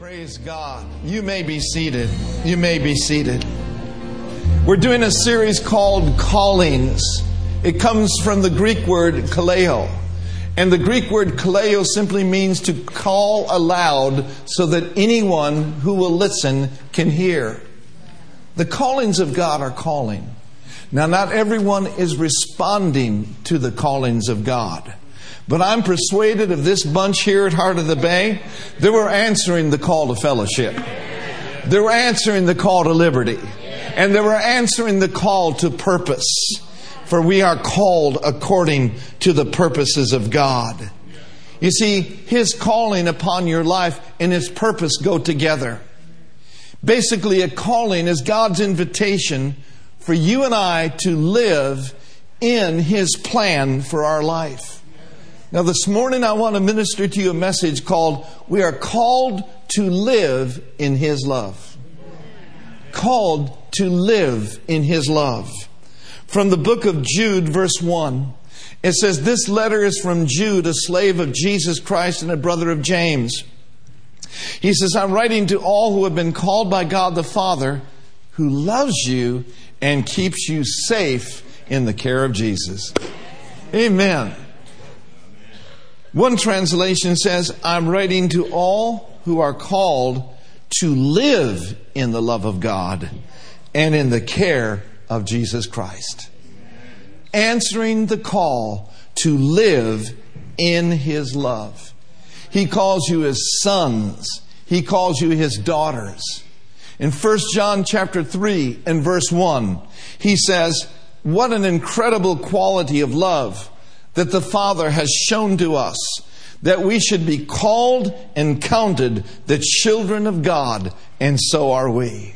Praise God. You may be seated. You may be seated. We're doing a series called Callings. It comes from the Greek word kaleo. And the Greek word kaleo simply means to call aloud so that anyone who will listen can hear. The callings of God are calling. Now, not everyone is responding to the callings of God. But I'm persuaded of this bunch here at Heart of the Bay, they were answering the call to fellowship. They were answering the call to liberty. And they were answering the call to purpose. For we are called according to the purposes of God. You see, His calling upon your life and His purpose go together. Basically, a calling is God's invitation for you and I to live in His plan for our life. Now, this morning I want to minister to you a message called We Are Called to Live in His Love. Called to live in His love. From the book of Jude, verse 1, it says, This letter is from Jude, a slave of Jesus Christ and a brother of James. He says, I'm writing to all who have been called by God the Father, who loves you and keeps you safe in the care of Jesus. Amen. One translation says, I'm writing to all who are called to live in the love of God and in the care of Jesus Christ. Answering the call to live in His love. He calls you His sons. He calls you His daughters. In 1 John chapter 3 and verse 1, he says, What an incredible quality of love that the Father has shown to us that we should be called and counted the children of God, and so are we.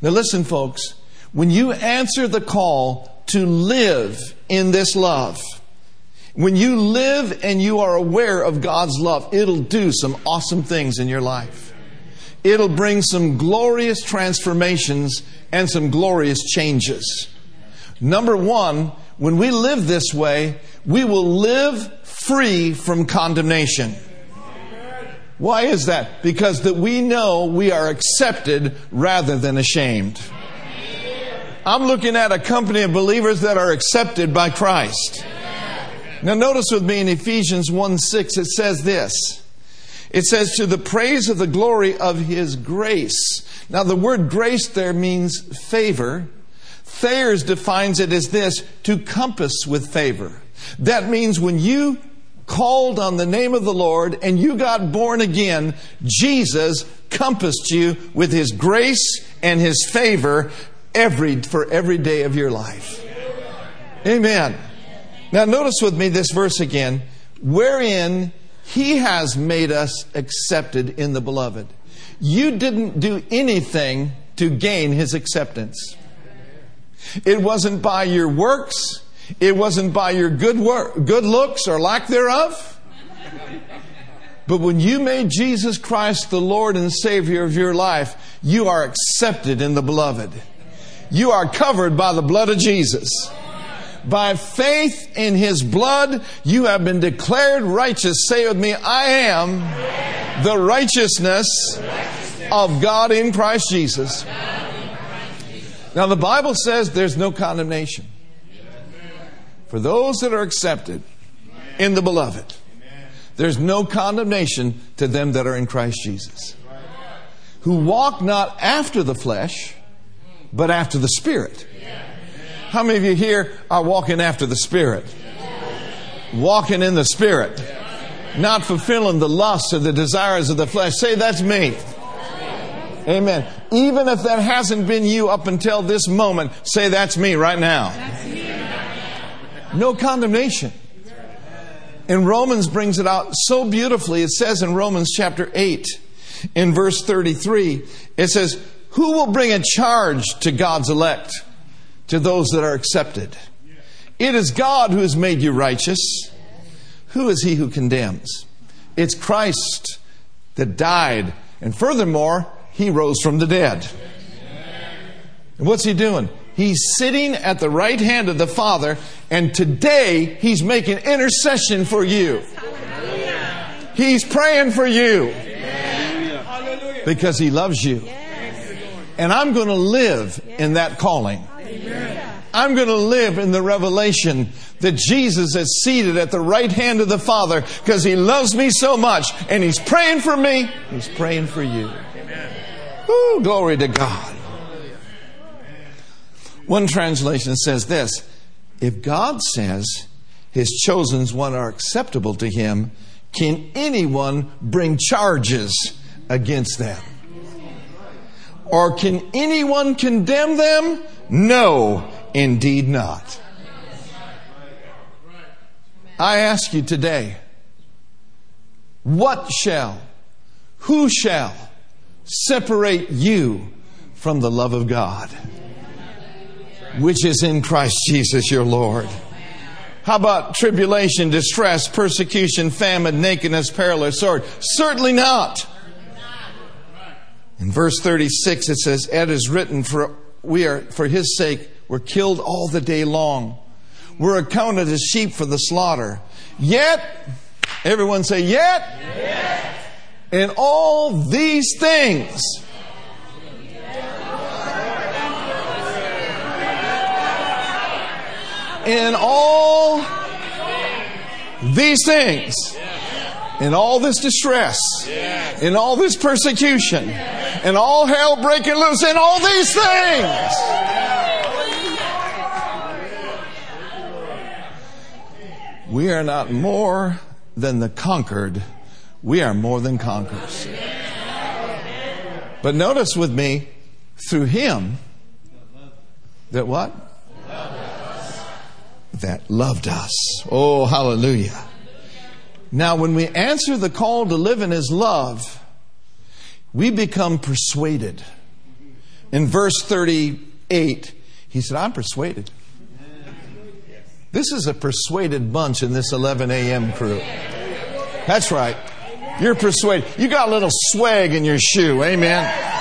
Now, listen, folks, when you answer the call to live in this love, when you live and you are aware of God's love, it'll do some awesome things in your life. It'll bring some glorious transformations and some glorious changes. Number one, when we live this way, we will live free from condemnation. Why is that? Because that we know we are accepted rather than ashamed. I'm looking at a company of believers that are accepted by Christ. Now notice with me in Ephesians 1 6, it says this. It says, to the praise of the glory of his grace. Now the word grace there means favor. Thayers defines it as this, to compass with favor. That means when you called on the name of the Lord and you got born again, Jesus compassed you with his grace and his favor every for every day of your life. Amen. Now notice with me this verse again, wherein he has made us accepted in the beloved. You didn't do anything to gain his acceptance. It wasn't by your works. It wasn't by your good work, good looks or lack thereof. But when you made Jesus Christ the Lord and Savior of your life, you are accepted in the beloved. You are covered by the blood of Jesus. By faith in His blood, you have been declared righteous. Say with me, I am the righteousness of God in Christ Jesus. Now, the Bible says there's no condemnation for those that are accepted in the beloved. There's no condemnation to them that are in Christ Jesus, who walk not after the flesh, but after the Spirit. How many of you here are walking after the Spirit? Walking in the Spirit, not fulfilling the lusts or the desires of the flesh. Say, that's me. Amen. Even if that hasn't been you up until this moment, say, that's me right now. No condemnation. And Romans brings it out so beautifully. It says in Romans chapter 8, in verse 33, it says, Who will bring a charge to God's elect, to those that are accepted? It is God who has made you righteous. Who is he who condemns? It's Christ that died. And furthermore, he rose from the dead. And what's he doing? He's sitting at the right hand of the Father, and today He's making intercession for you. He's praying for you. because He loves you. And I'm going to live in that calling. I'm going to live in the revelation that Jesus is seated at the right hand of the Father because He loves me so much and He's praying for me. He's praying for you. Ooh, glory to God. One translation says this If God says His chosen ones are acceptable to Him, can anyone bring charges against them? Or can anyone condemn them? No, indeed not. I ask you today, what shall, who shall separate you from the love of God, which is in Christ Jesus your Lord? How about tribulation, distress, persecution, famine, nakedness, peril, or sword? Certainly not. In verse 36 it says, It is written, for we are, for his sake, we're killed all the day long. We're accounted as sheep for the slaughter. Yet, everyone say, yet, Yes. In all these things, in all these things, in all this distress, in all this persecution, in all hell breaking loose, in all these things. We are not more than the conquered. We are more than conquerors. But notice with me, through Him, that what? That loved us. Oh, hallelujah. Now, when we answer the call to live in His love, we become persuaded. In verse 38, He said, I'm persuaded. This is a persuaded bunch in this 11 a.m. crew. That's right. You're persuaded. You got a little swag in your shoe. Amen.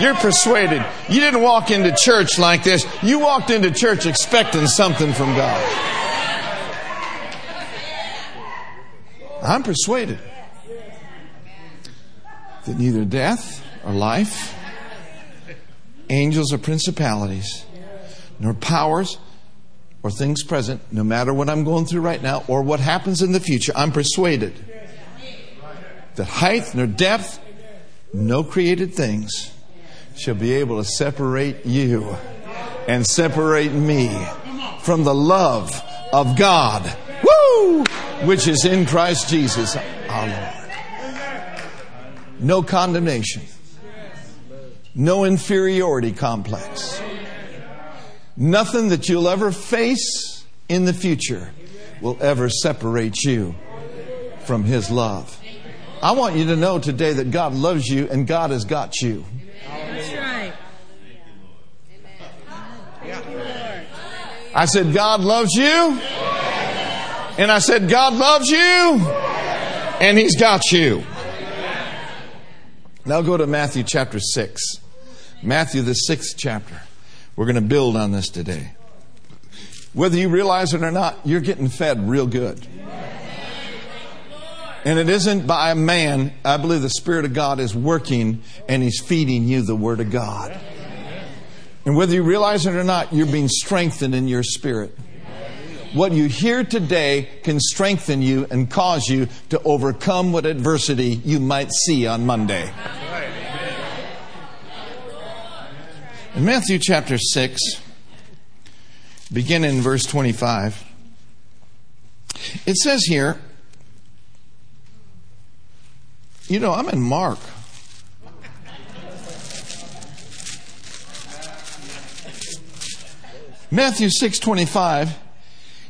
You're persuaded. You didn't walk into church like this. You walked into church expecting something from God. I'm persuaded that neither death or life, angels or principalities, nor powers, or things present, no matter what I'm going through right now or what happens in the future, I'm persuaded that height nor depth, no created things shall be able to separate you and separate me from the love of God, woo, which is in Christ Jesus our Lord. No condemnation, no inferiority complex. Nothing that you'll ever face in the future will ever separate you from His love. I want you to know today that God loves you and God has got you. That's right. I said, God loves you. And I said, God loves you. And He's got you. Now go to Matthew chapter 6. Matthew, the sixth chapter. We're going to build on this today. Whether you realize it or not, you're getting fed real good. And it isn't by a man. I believe the Spirit of God is working and He's feeding you the Word of God. And whether you realize it or not, you're being strengthened in your spirit. What you hear today can strengthen you and cause you to overcome what adversity you might see on Monday. In Matthew chapter 6, begin in verse 25, it says here, you know, I'm in Mark. Matthew 6:25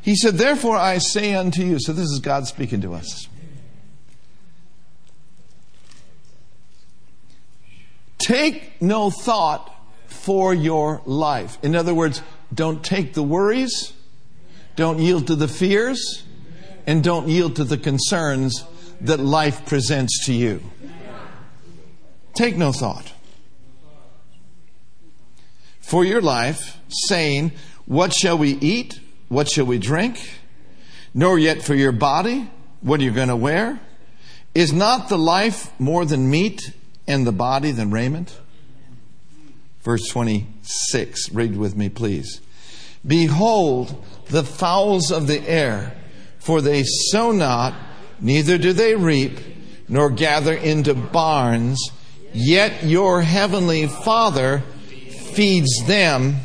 he said therefore I say unto you so this is God speaking to us. Take no thought for your life. In other words don't take the worries don't yield to the fears and don't yield to the concerns that life presents to you Take no thought for your life, saying, What shall we eat? What shall we drink? Nor yet for your body, what are you going to wear? Is not the life more than meat and the body than raiment? Verse 26, read with me, please. Behold, the fowls of the air, for they sow not, neither do they reap, nor gather into barns, yet your heavenly Father feeds them.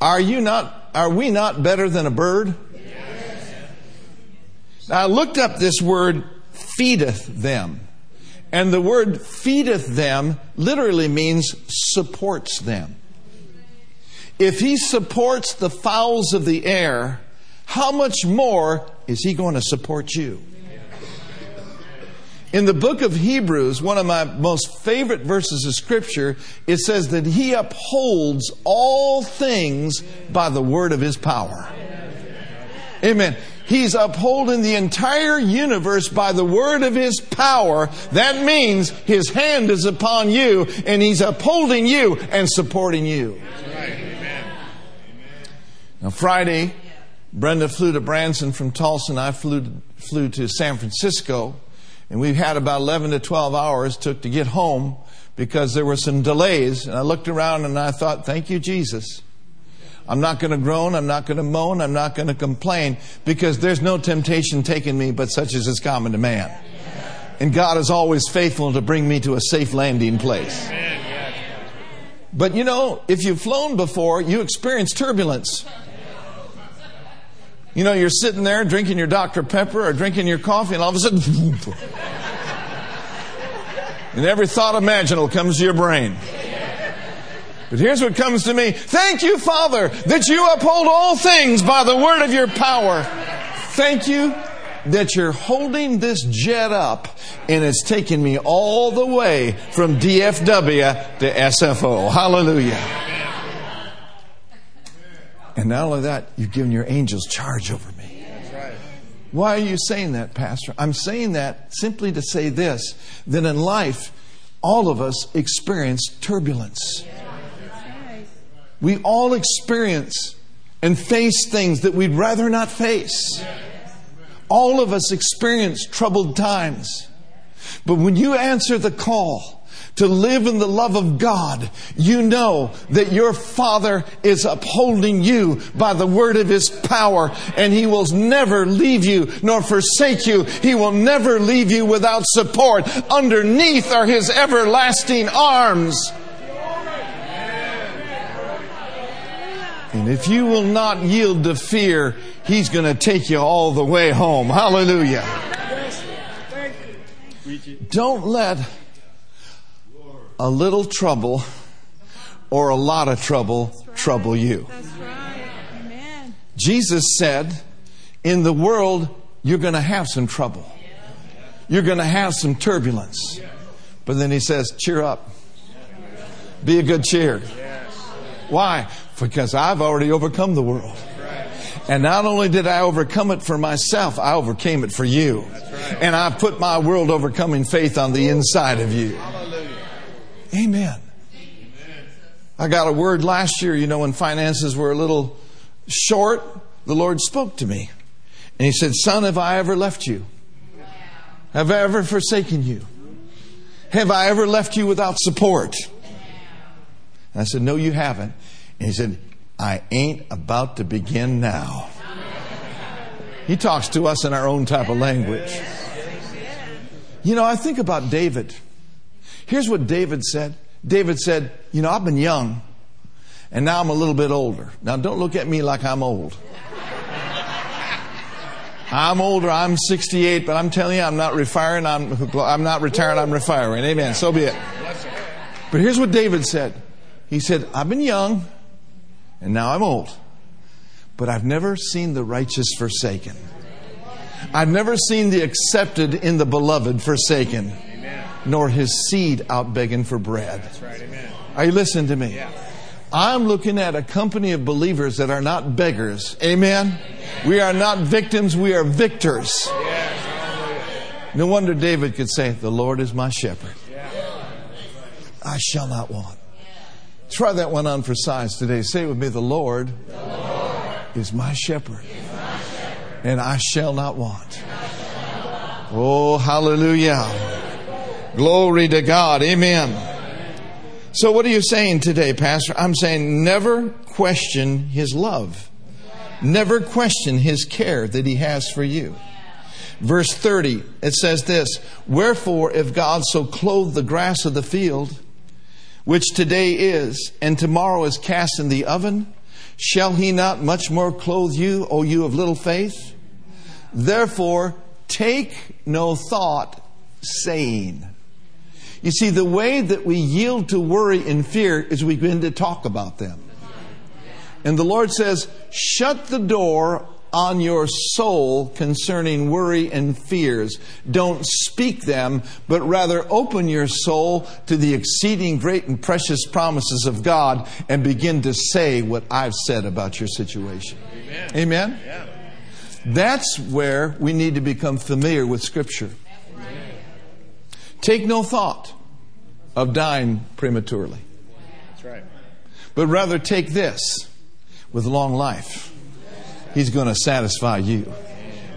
Are you not, are we not better than a bird? Now, I looked up this word feedeth them. And the word feedeth them literally means supports them. If he supports the fowls of the air, how much more is he going to support you? In the book of Hebrews, one of my most favorite verses of scripture, it says that he upholds all things by the word of his power. Amen. He's upholding the entire universe by the word of his power. That means his hand is upon you and he's upholding you and supporting you. Now, Friday, Brenda flew to Branson from Tulsa and I flew, flew to San Francisco. And we had about 11 to 12 hours took to get home because there were some delays. And I looked around and I thought, thank you, Jesus. I'm not going to groan. I'm not going to moan. I'm not going to complain because there's no temptation taking me but such as is common to man. And God is always faithful to bring me to a safe landing place. But you know, if you've flown before, you experience turbulence. You know, you're sitting there drinking your Dr. Pepper or drinking your coffee, and all of a sudden, and every thought imaginable comes to your brain. But here's what comes to me. Thank you, Father, that you uphold all things by the word of your power. Thank you that you're holding this jet up and it's taking me all the way from DFW to SFO. Hallelujah. And not only that, you've given your angels charge over me. Why are you saying that, Pastor? I'm saying that simply to say this that in life, all of us experience turbulence. We all experience and face things that we'd rather not face. All of us experience troubled times. But when you answer the call to live in the love of God, you know that your Father is upholding you by the word of His power, and He will never leave you nor forsake you. He will never leave you without support. Underneath are His everlasting arms. And if you will not yield to fear, He's going to take you all the way home. Hallelujah. Don't let a little trouble or a lot of trouble trouble you. Jesus said, In the world, you're going to have some trouble. You're going to have some turbulence. But then he says, Cheer up. Be a good cheer. Why? Because I've already overcome the world. And not only did I overcome it for myself, I overcame it for you. And I put my world overcoming faith on the inside of you. Amen. Amen. I got a word last year, you know, when finances were a little short, the Lord spoke to me. And He said, Son, have I ever left you? Have I ever forsaken you? Have I ever left you without support? And I said, No, you haven't. And he said, I ain't about to begin now. He talks to us in our own type of language. You know, I think about David. Here's what David said David said, You know, I've been young, and now I'm a little bit older. Now, don't look at me like I'm old. I'm older, I'm 68, but I'm telling you, I'm not retiring, I'm, I'm not retiring, I'm retiring. Amen. So be it. But here's what David said He said, I've been young, and now I'm old, but I've never seen the righteous forsaken. I've never seen the accepted in the beloved forsaken, nor his seed out begging for bread. Are you listening to me? I'm looking at a company of believers that are not beggars. Amen? We are not victims, we are victors. No wonder David could say, The Lord is my shepherd. I shall not want. Try that one on for size today. Say it with me The Lord, the Lord is, my shepherd, is my shepherd, and I shall not want. Oh, hallelujah. Glory to God. Amen. So, what are you saying today, Pastor? I'm saying never question His love. Never question His care that He has for you. Verse 30, it says this Wherefore, if God so clothe the grass of the field, which today is, and tomorrow is cast in the oven, shall He not much more clothe you, O you of little faith? Therefore, take no thought, saying, you see, the way that we yield to worry and fear is we begin to talk about them. And the Lord says, shut the door on your soul concerning worry and fears. Don't speak them, but rather open your soul to the exceeding great and precious promises of God and begin to say what I've said about your situation. Amen? Amen? Yeah. That's where we need to become familiar with Scripture. Take no thought of dying prematurely. That's right. But rather take this with long life. He's going to satisfy you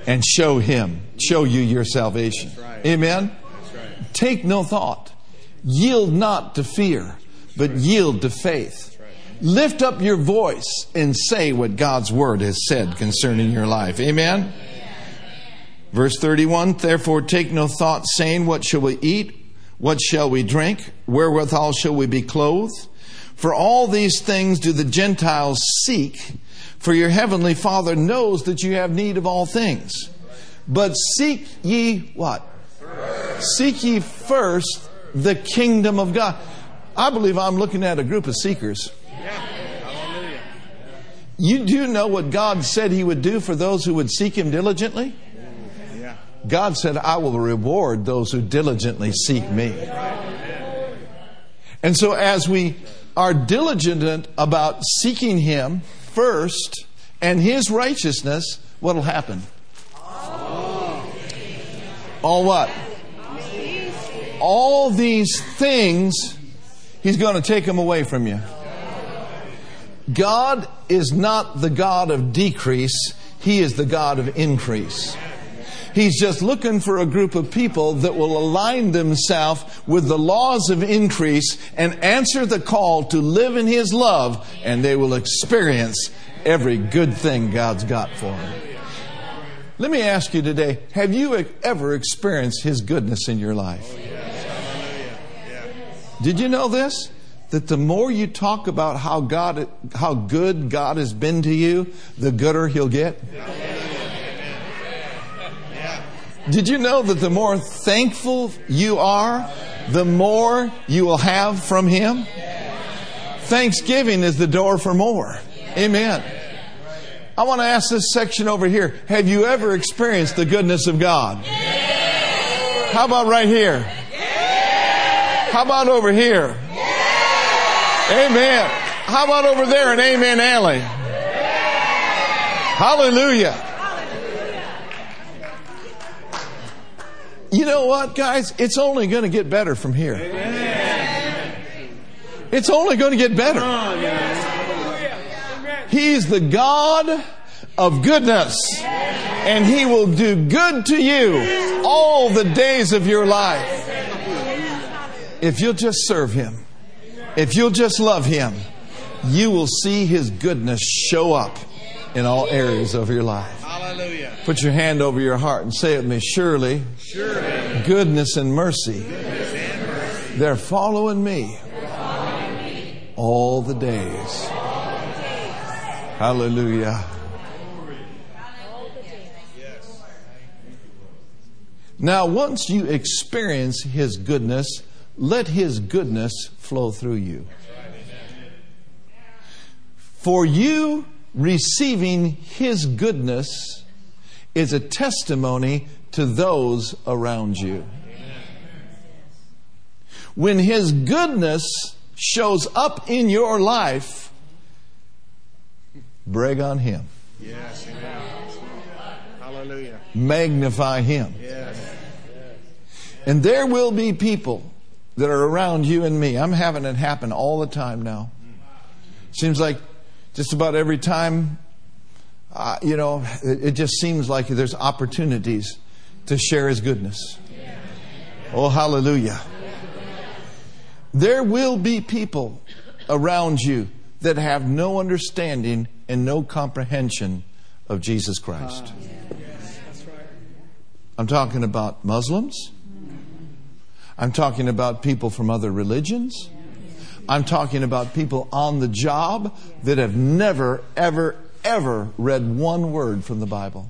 and show him, show you your salvation. Right. Amen? Right. Take no thought. Yield not to fear, but yield to faith. Lift up your voice and say what God's word has said concerning your life. Amen? Verse 31 Therefore, take no thought, saying, What shall we eat? What shall we drink? Wherewithal shall we be clothed? For all these things do the Gentiles seek, for your heavenly Father knows that you have need of all things. But seek ye what? First. Seek ye first the kingdom of God. I believe I'm looking at a group of seekers. You do know what God said He would do for those who would seek Him diligently? God said, I will reward those who diligently seek me. And so, as we are diligent about seeking Him first and His righteousness, what will happen? All what? All these things, He's going to take them away from you. God is not the God of decrease, He is the God of increase. He's just looking for a group of people that will align themselves with the laws of increase and answer the call to live in His love, and they will experience every good thing God's got for them. Let me ask you today have you ever experienced His goodness in your life? Did you know this? That the more you talk about how God, how good God has been to you, the gooder He'll get. Did you know that the more thankful you are, the more you will have from Him? Thanksgiving is the door for more. Amen. I want to ask this section over here Have you ever experienced the goodness of God? How about right here? How about over here? Amen. How about over there in Amen Alley? Hallelujah. You know what, guys? It's only going to get better from here. It's only going to get better. He's the God of goodness, and He will do good to you all the days of your life. If you'll just serve Him, if you'll just love Him, you will see His goodness show up in all areas of your life. Hallelujah. Put your hand over your heart and say it with me. Surely, Surely goodness and mercy, goodness and mercy they're, following me, they're following me all the days. Hallelujah. Now, once you experience His goodness, let His goodness flow through you. For you receiving His goodness is a testimony to those around you. When His goodness shows up in your life, brag on Him. Yes. Hallelujah. Magnify Him. Yes. And there will be people that are around you and me. I'm having it happen all the time now. Seems like just about every time, uh, you know, it, it just seems like there's opportunities to share his goodness. Oh, hallelujah. There will be people around you that have no understanding and no comprehension of Jesus Christ. I'm talking about Muslims. I'm talking about people from other religions. I'm talking about people on the job that have never, ever, ever read one word from the Bible.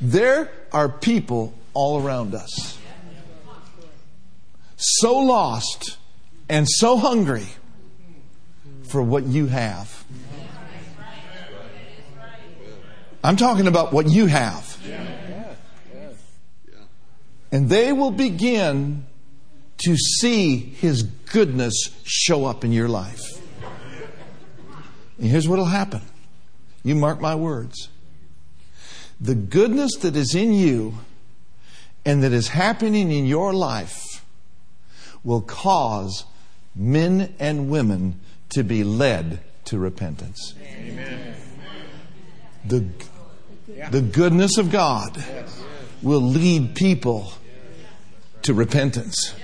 There are people all around us so lost and so hungry for what you have. I'm talking about what you have. And they will begin to see His goodness show up in your life. And here's what will happen. You mark my words. The goodness that is in you and that is happening in your life will cause men and women to be led to repentance. Amen. The, the goodness of God will lead people to repentance.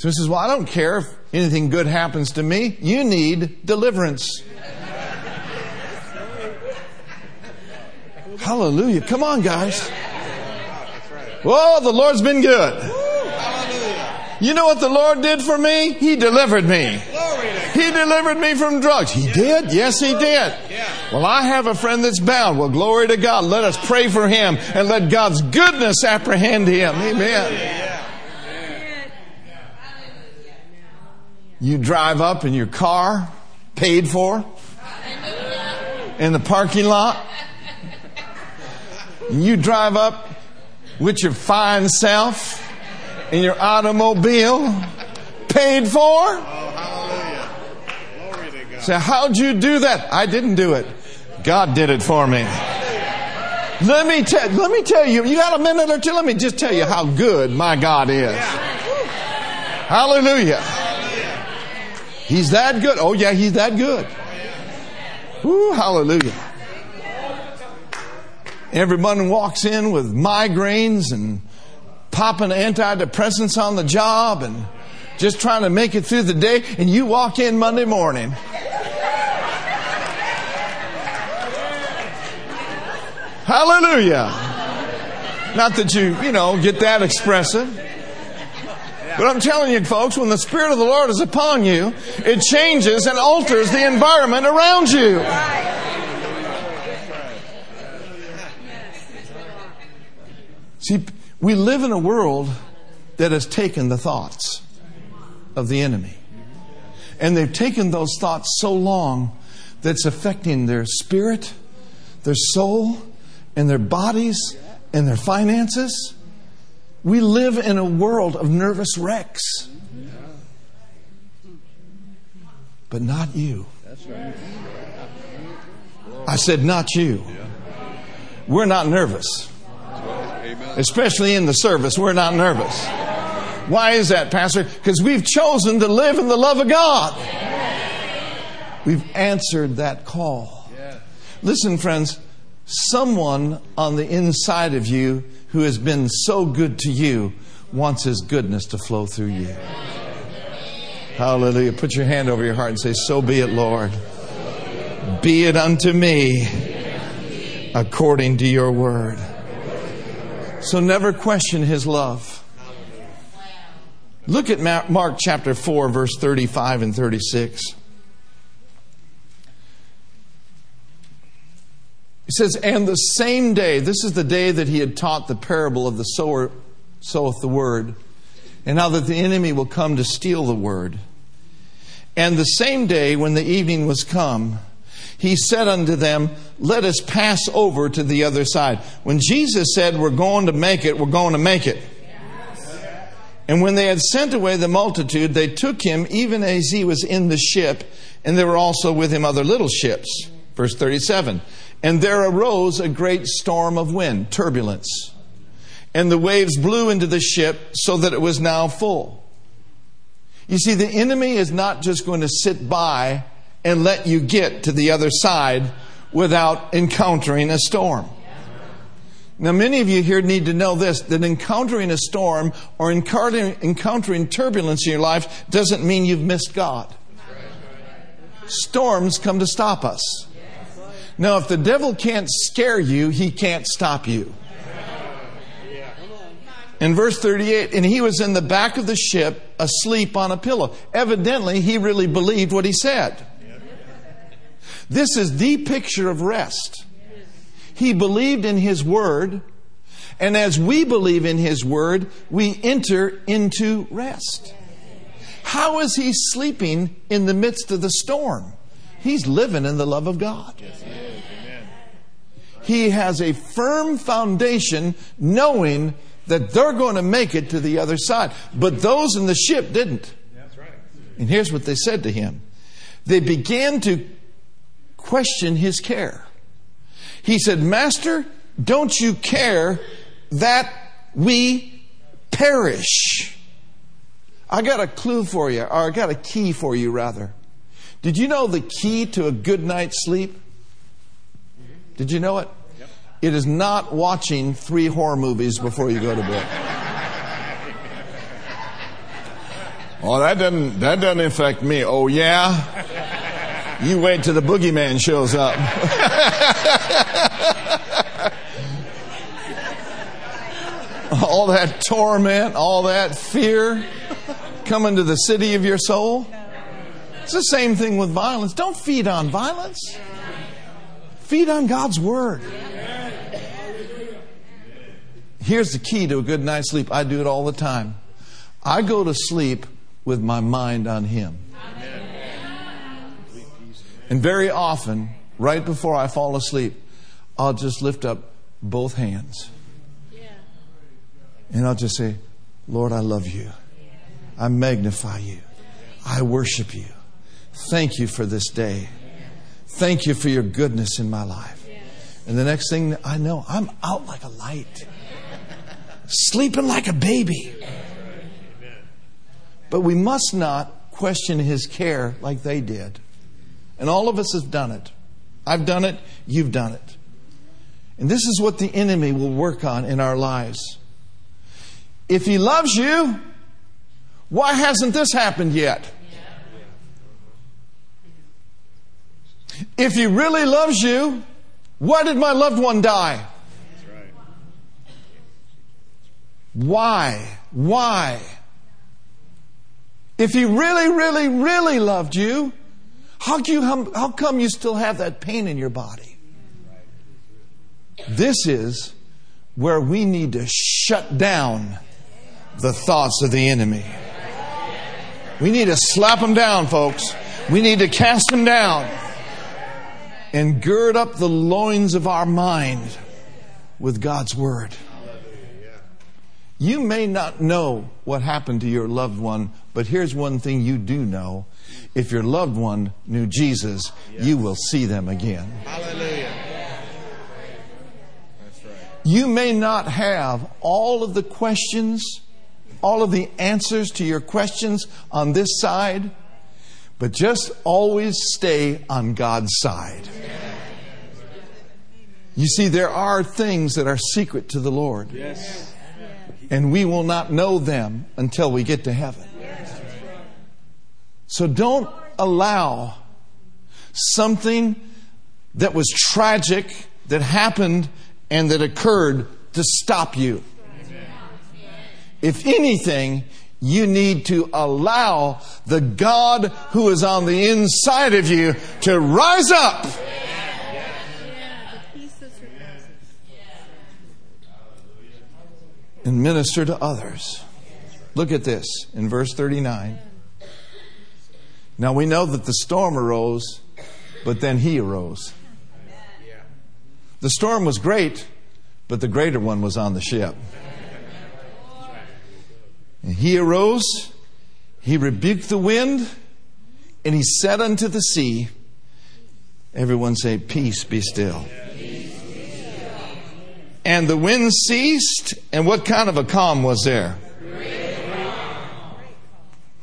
So he says, Well, I don't care if anything good happens to me. You need deliverance. Hallelujah. Come on, guys. Whoa, the Lord's been good. You know what the Lord did for me? He delivered me. He delivered me from drugs. He did? Yes, He did. Well, I have a friend that's bound. Well, glory to God. Let us pray for him and let God's goodness apprehend him. Amen. You drive up in your car, paid for, in the parking lot. You drive up with your fine self in your automobile, paid for. Oh, hallelujah. Glory to God. Say, how'd you do that? I didn't do it. God did it for me. Let me tell, let me tell you, you got a minute or two? Let me just tell you how good my God is. Hallelujah. He's that good. Oh yeah, he's that good. Woo, hallelujah. Everyone walks in with migraines and popping antidepressants on the job and just trying to make it through the day, and you walk in Monday morning. Hallelujah. Not that you, you know, get that expressive. But I'm telling you, folks, when the Spirit of the Lord is upon you, it changes and alters the environment around you. See, we live in a world that has taken the thoughts of the enemy. And they've taken those thoughts so long that it's affecting their spirit, their soul, and their bodies and their finances. We live in a world of nervous wrecks. But not you. I said, not you. We're not nervous especially in the service, we're not nervous. Why is that, Pastor? Because we've chosen to live in the love of God. We've answered that call. Listen, friends, someone on the inside of you who has been so good to you wants his goodness to flow through you. Hallelujah. Put your hand over your heart and say, So be it, Lord. Be it unto me according to your word. So never question his love. Look at Mark chapter 4, verse 35 and 36. He says, And the same day, this is the day that he had taught the parable of the sower soweth the word, and how that the enemy will come to steal the word. And the same day, when the evening was come, he said unto them, Let us pass over to the other side. When Jesus said, We're going to make it, we're going to make it. And when they had sent away the multitude, they took him even as he was in the ship, and there were also with him other little ships. Verse 37. And there arose a great storm of wind, turbulence. And the waves blew into the ship so that it was now full. You see, the enemy is not just going to sit by and let you get to the other side without encountering a storm. Now, many of you here need to know this that encountering a storm or encountering, turbulence in your life doesn't mean you've missed God. Storms come to stop us. Now, if the devil can't scare you, he can't stop you. In verse 38, and he was in the back of the ship asleep on a pillow. Evidently, he really believed what he said. This is the picture of rest. He believed in his word, and as we believe in his word, we enter into rest. How is he sleeping in the midst of the storm? He's living in the love of God. He has a firm foundation knowing that they're going to make it to the other side. But those in the ship didn't. That's right. And here's what they said to him they began to question his care. He said, Master, don't you care that we perish? I got a clue for you, or I got a key for you, rather. Did you know the key to a good night's sleep? Mm-hmm. Did you know it? It is not watching three horror movies before you go to bed. Oh, that doesn't that doesn't affect me. Oh yeah? You wait till the boogeyman shows up. all that torment, all that fear coming to the city of your soul. It's the same thing with violence. Don't feed on violence. Feed on God's word. Here's the key to a good night's sleep. I do it all the time. I go to sleep with my mind on Him. And very often, right before I fall asleep, I'll just lift up both hands. And I'll just say, Lord, I love you. I magnify you. I worship you. Thank you for this day. Thank you for your goodness in my life. And the next thing I know, I'm out like a light, sleeping like a baby. But we must not question his care like they did. And all of us have done it. I've done it, you've done it. And this is what the enemy will work on in our lives. If he loves you, why hasn't this happened yet? If he really loves you, why did my loved one die? Why? Why? If he really, really, really loved you, how, you, how come you still have that pain in your body? This is where we need to shut down the thoughts of the enemy. We need to slap them down, folks. We need to cast them down and gird up the loins of our mind with God's Word. You may not know what happened to your loved one, but here's one thing you do know. If your loved one knew Jesus, yes. you will see them again. Hallelujah. That's right. You may not have all of the questions, all of the answers to your questions on this side, but just always stay on God's side. You see, there are things that are secret to the Lord. Yes. And we will not know them until we get to heaven. So don't allow something that was tragic, that happened, and that occurred to stop you. If anything, you need to allow the God who is on the inside of you to rise up. And minister to others. Look at this in verse 39. Now we know that the storm arose, but then he arose. The storm was great, but the greater one was on the ship. And he arose, he rebuked the wind, and he said unto the sea, Everyone say, Peace be still. And the wind ceased, and what kind of a calm was there?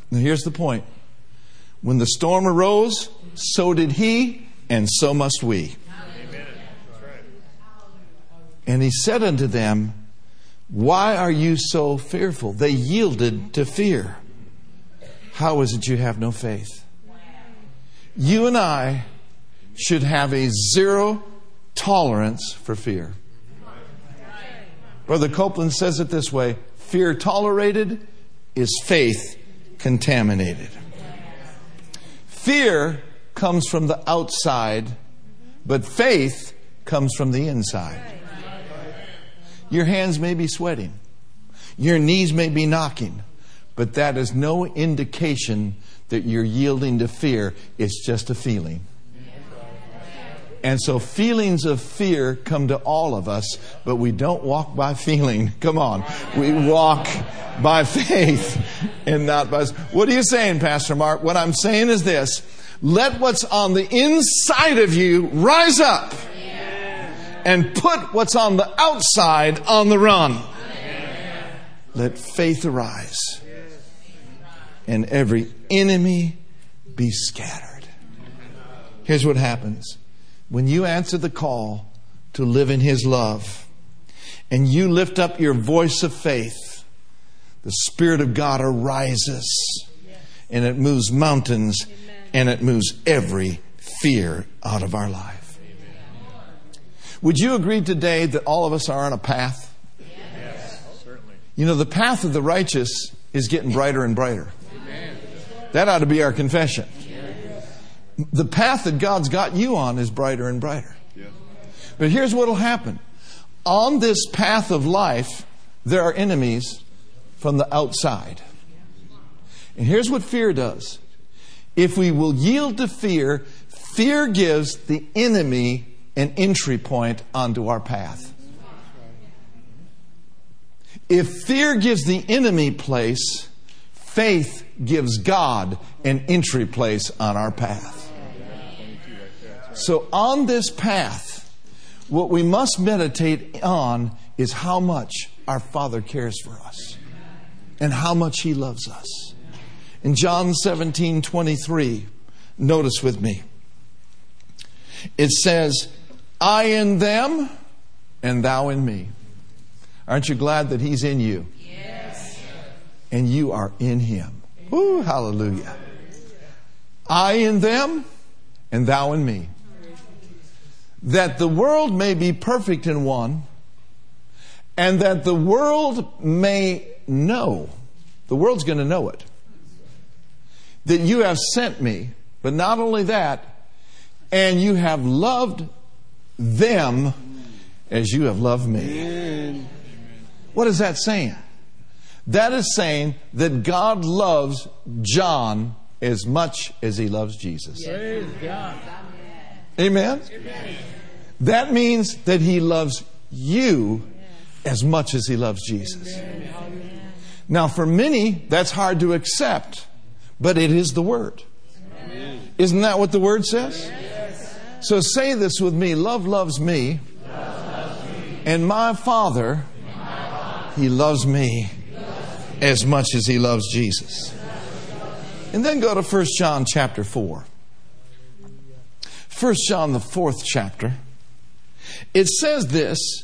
Now here's the point. When the storm arose, so did he, and so must we. And he said unto them, Why are you so fearful? They yielded to fear. How is it you have no faith? You and I should have a zero tolerance for fear. Brother Copeland says it this way fear tolerated is faith contaminated. Fear comes from the outside, but faith comes from the inside. Your hands may be sweating, your knees may be knocking, but that is no indication that you're yielding to fear. It's just a feeling. And so feelings of fear come to all of us, but we don't walk by feeling. Come on. We walk by faith and not by. What are you saying, Pastor Mark? What I'm saying is this. Let what's on the inside of you rise up and put what's on the outside on the run. Let faith arise and every enemy be scattered. Here's what happens when you answer the call to live in His love and you lift up your voice of faith, the Spirit of God arises and it moves mountains and it moves every fear out of our life. Would you agree today that all of us are on a path? Yes, certainly. You know, the path of the righteous is getting brighter and brighter. That ought to be our confession the path that God's got you on is brighter and brighter. But here's what will happen on this path of life, there are enemies from the outside. And here's what fear does if we will yield to fear, fear gives the enemy an entry point onto our path. If fear gives the enemy place, faith gives God an entry place on our path. So, on this path, what we must meditate on is how much our Father cares for us and how much He loves us. In John 17 23, notice with me, it says, I in them and thou in me. Aren't you glad that He's in you? Yes. And you are in Him. Woo, hallelujah. I in them and thou in me that the world may be perfect in one, and that the world may know, the world's going to know it, that you have sent me, but not only that, and you have loved them as you have loved me. What is that saying? That is saying that God loves John as much as he loves Jesus. Amen? Amen? That means that he loves you as much as he loves Jesus. Now, for many, that's hard to accept, but it is the Word. Isn't that what the Word says? So say this with me Love loves me, and my Father, He loves me as much as He loves Jesus. And then go to 1 John chapter 4. 1 John, the fourth chapter. It says this,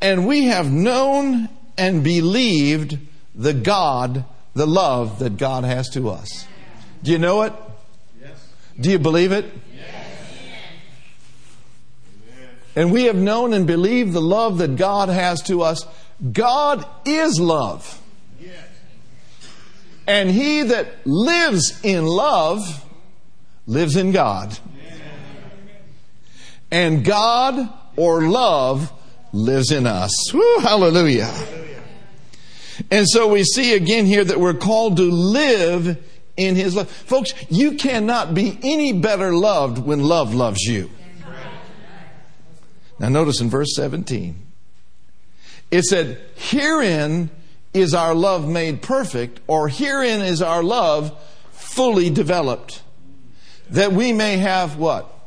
and we have known and believed the God, the love that God has to us. Do you know it? Yes. Do you believe it? Yes. And we have known and believed the love that God has to us. God is love. Yes. And he that lives in love lives in God. And God or love lives in us. Woo, hallelujah. And so we see again here that we're called to live in His love. Folks, you cannot be any better loved when love loves you. Now notice in verse 17, it said, Herein is our love made perfect, or herein is our love fully developed, that we may have what?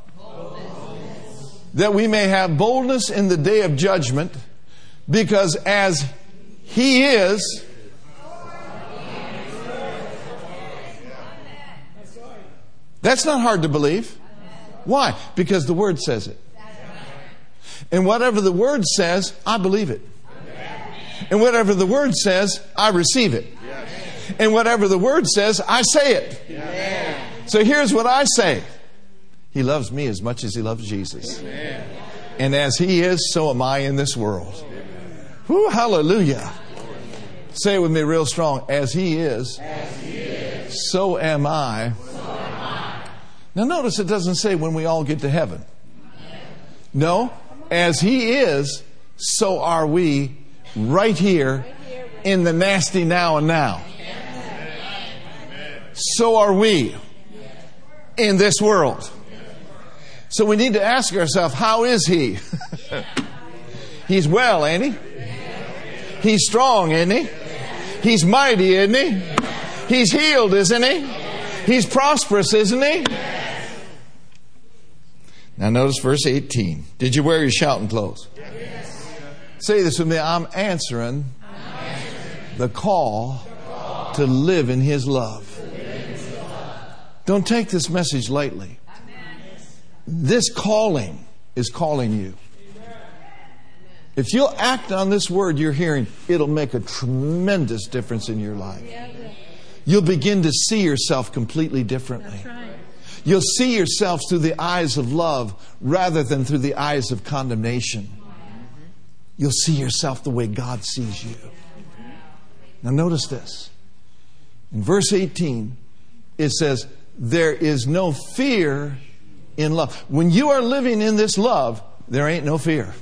That we may have boldness in the day of judgment, because as He is, that's not hard to believe. Why? Because the Word says it. And whatever the Word says, I believe it. And whatever the Word says, I receive it. And whatever the Word says, I say it. So here's what I say He loves me as much as He loves Jesus. And as He is, so am I in this world. Hallelujah. Say it with me real strong. As He is, so am I. Now, notice it doesn't say when we all get to heaven. No, as He is, so are we right here in the nasty now and now. So are we in this world. So we need to ask ourselves, how is He? He's well, ain't He? He's strong, isn't He? He's mighty, isn't He? He's healed, isn't He? He's prosperous, isn't He? Now notice verse 18. Did you wear your shouting clothes? Yes. Say this with me. I'm answering, I'm answering the, call the call to live in His love. Don't take this message lightly. This calling is calling you. If you'll act on this word you're hearing, it'll make a tremendous difference in your life. You'll begin to see yourself completely differently. You'll see yourself through the eyes of love rather than through the eyes of condemnation. You'll see yourself the way God sees you. Now, notice this. In verse 18, it says, There is no fear in love. When you are living in this love, there ain't no fear.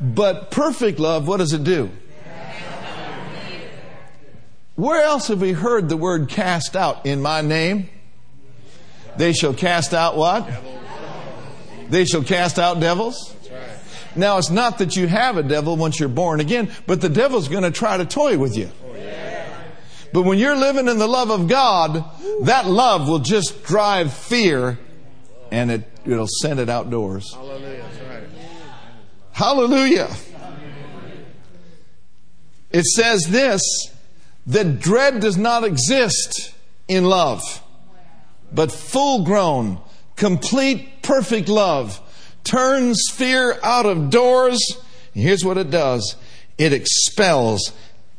But perfect love, what does it do? Where else have we heard the word cast out in my name? They shall cast out what? They shall cast out devils. Now, it's not that you have a devil once you're born again, but the devil's going to try to toy with you. But when you're living in the love of God, that love will just drive fear and it, it'll send it outdoors. Hallelujah. It says this that dread does not exist in love but full grown, complete, perfect love turns fear out of doors. Here's what it does it expels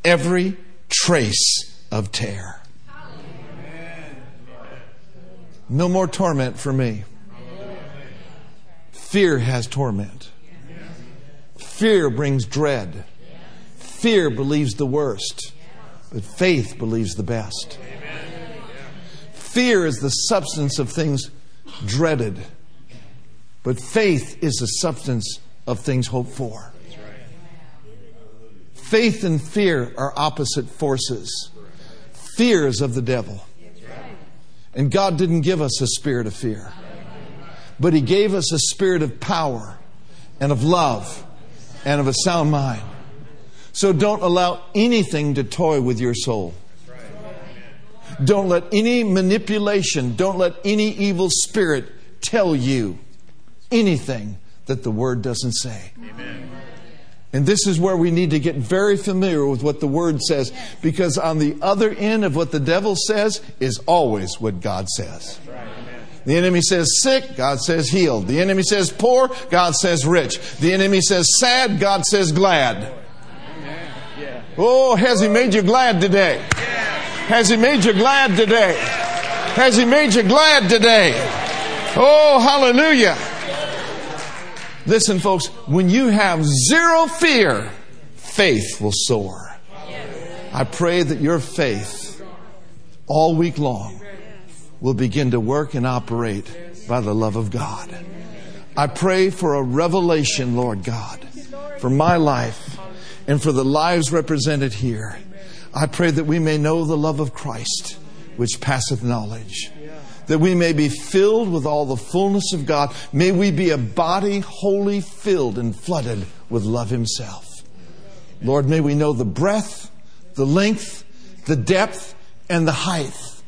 every trace of terror. No more torment for me. Fear has torment. Fear brings dread. Fear believes the worst, but faith believes the best. Fear is the substance of things dreaded, but faith is the substance of things hoped for. Faith and fear are opposite forces. Fear is of the devil. And God didn't give us a spirit of fear, but He gave us a spirit of power and of love and of a sound mind. So don't allow anything to toy with your soul. Don't let any manipulation, don't let any evil spirit tell you anything that the Word doesn't say. Amen. And this is where we need to get very familiar with what the Word says, because on the other end of what the devil says is always what God says. The enemy says sick, God says healed. The enemy says poor, God says rich. The enemy says sad, God says glad. Oh, has he made you glad today? Has He made you glad today? Has He made you glad today? Oh, hallelujah. Listen, folks, when you have zero fear, faith will soar. I pray that your faith all week long will begin to work and operate by the love of God. I pray for a revelation, Lord God, for my life and for the lives represented here. I pray that we may know the love of Christ, which passeth knowledge. That we may be filled with all the fullness of God. May we be a body wholly filled and flooded with love Himself. Lord, may we know the breadth, the length, the depth, and the height,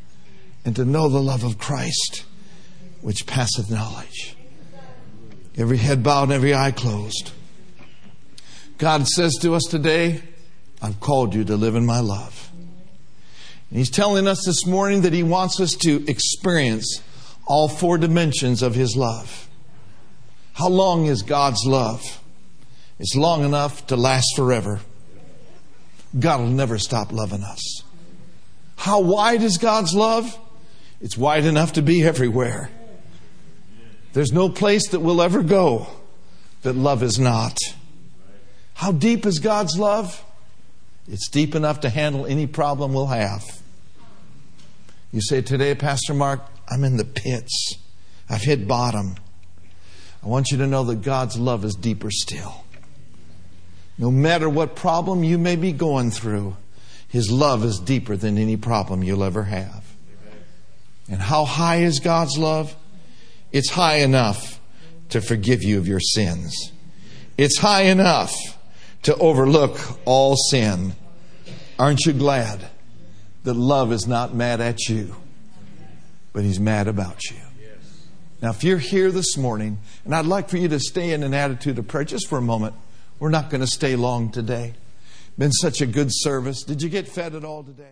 and to know the love of Christ, which passeth knowledge. Every head bowed and every eye closed. God says to us today, I've called you to live in my love. And he's telling us this morning that he wants us to experience all four dimensions of his love. How long is God's love? It's long enough to last forever. God will never stop loving us. How wide is God's love? It's wide enough to be everywhere. There's no place that we'll ever go that love is not. How deep is God's love? It's deep enough to handle any problem we'll have. You say today, Pastor Mark, I'm in the pits. I've hit bottom. I want you to know that God's love is deeper still. No matter what problem you may be going through, His love is deeper than any problem you'll ever have. And how high is God's love? It's high enough to forgive you of your sins. It's high enough to overlook all sin. Aren't you glad that love is not mad at you, but He's mad about you? Now, if you're here this morning, and I'd like for you to stay in an attitude of prayer just for a moment, we're not going to stay long today. Been such a good service. Did you get fed at all today?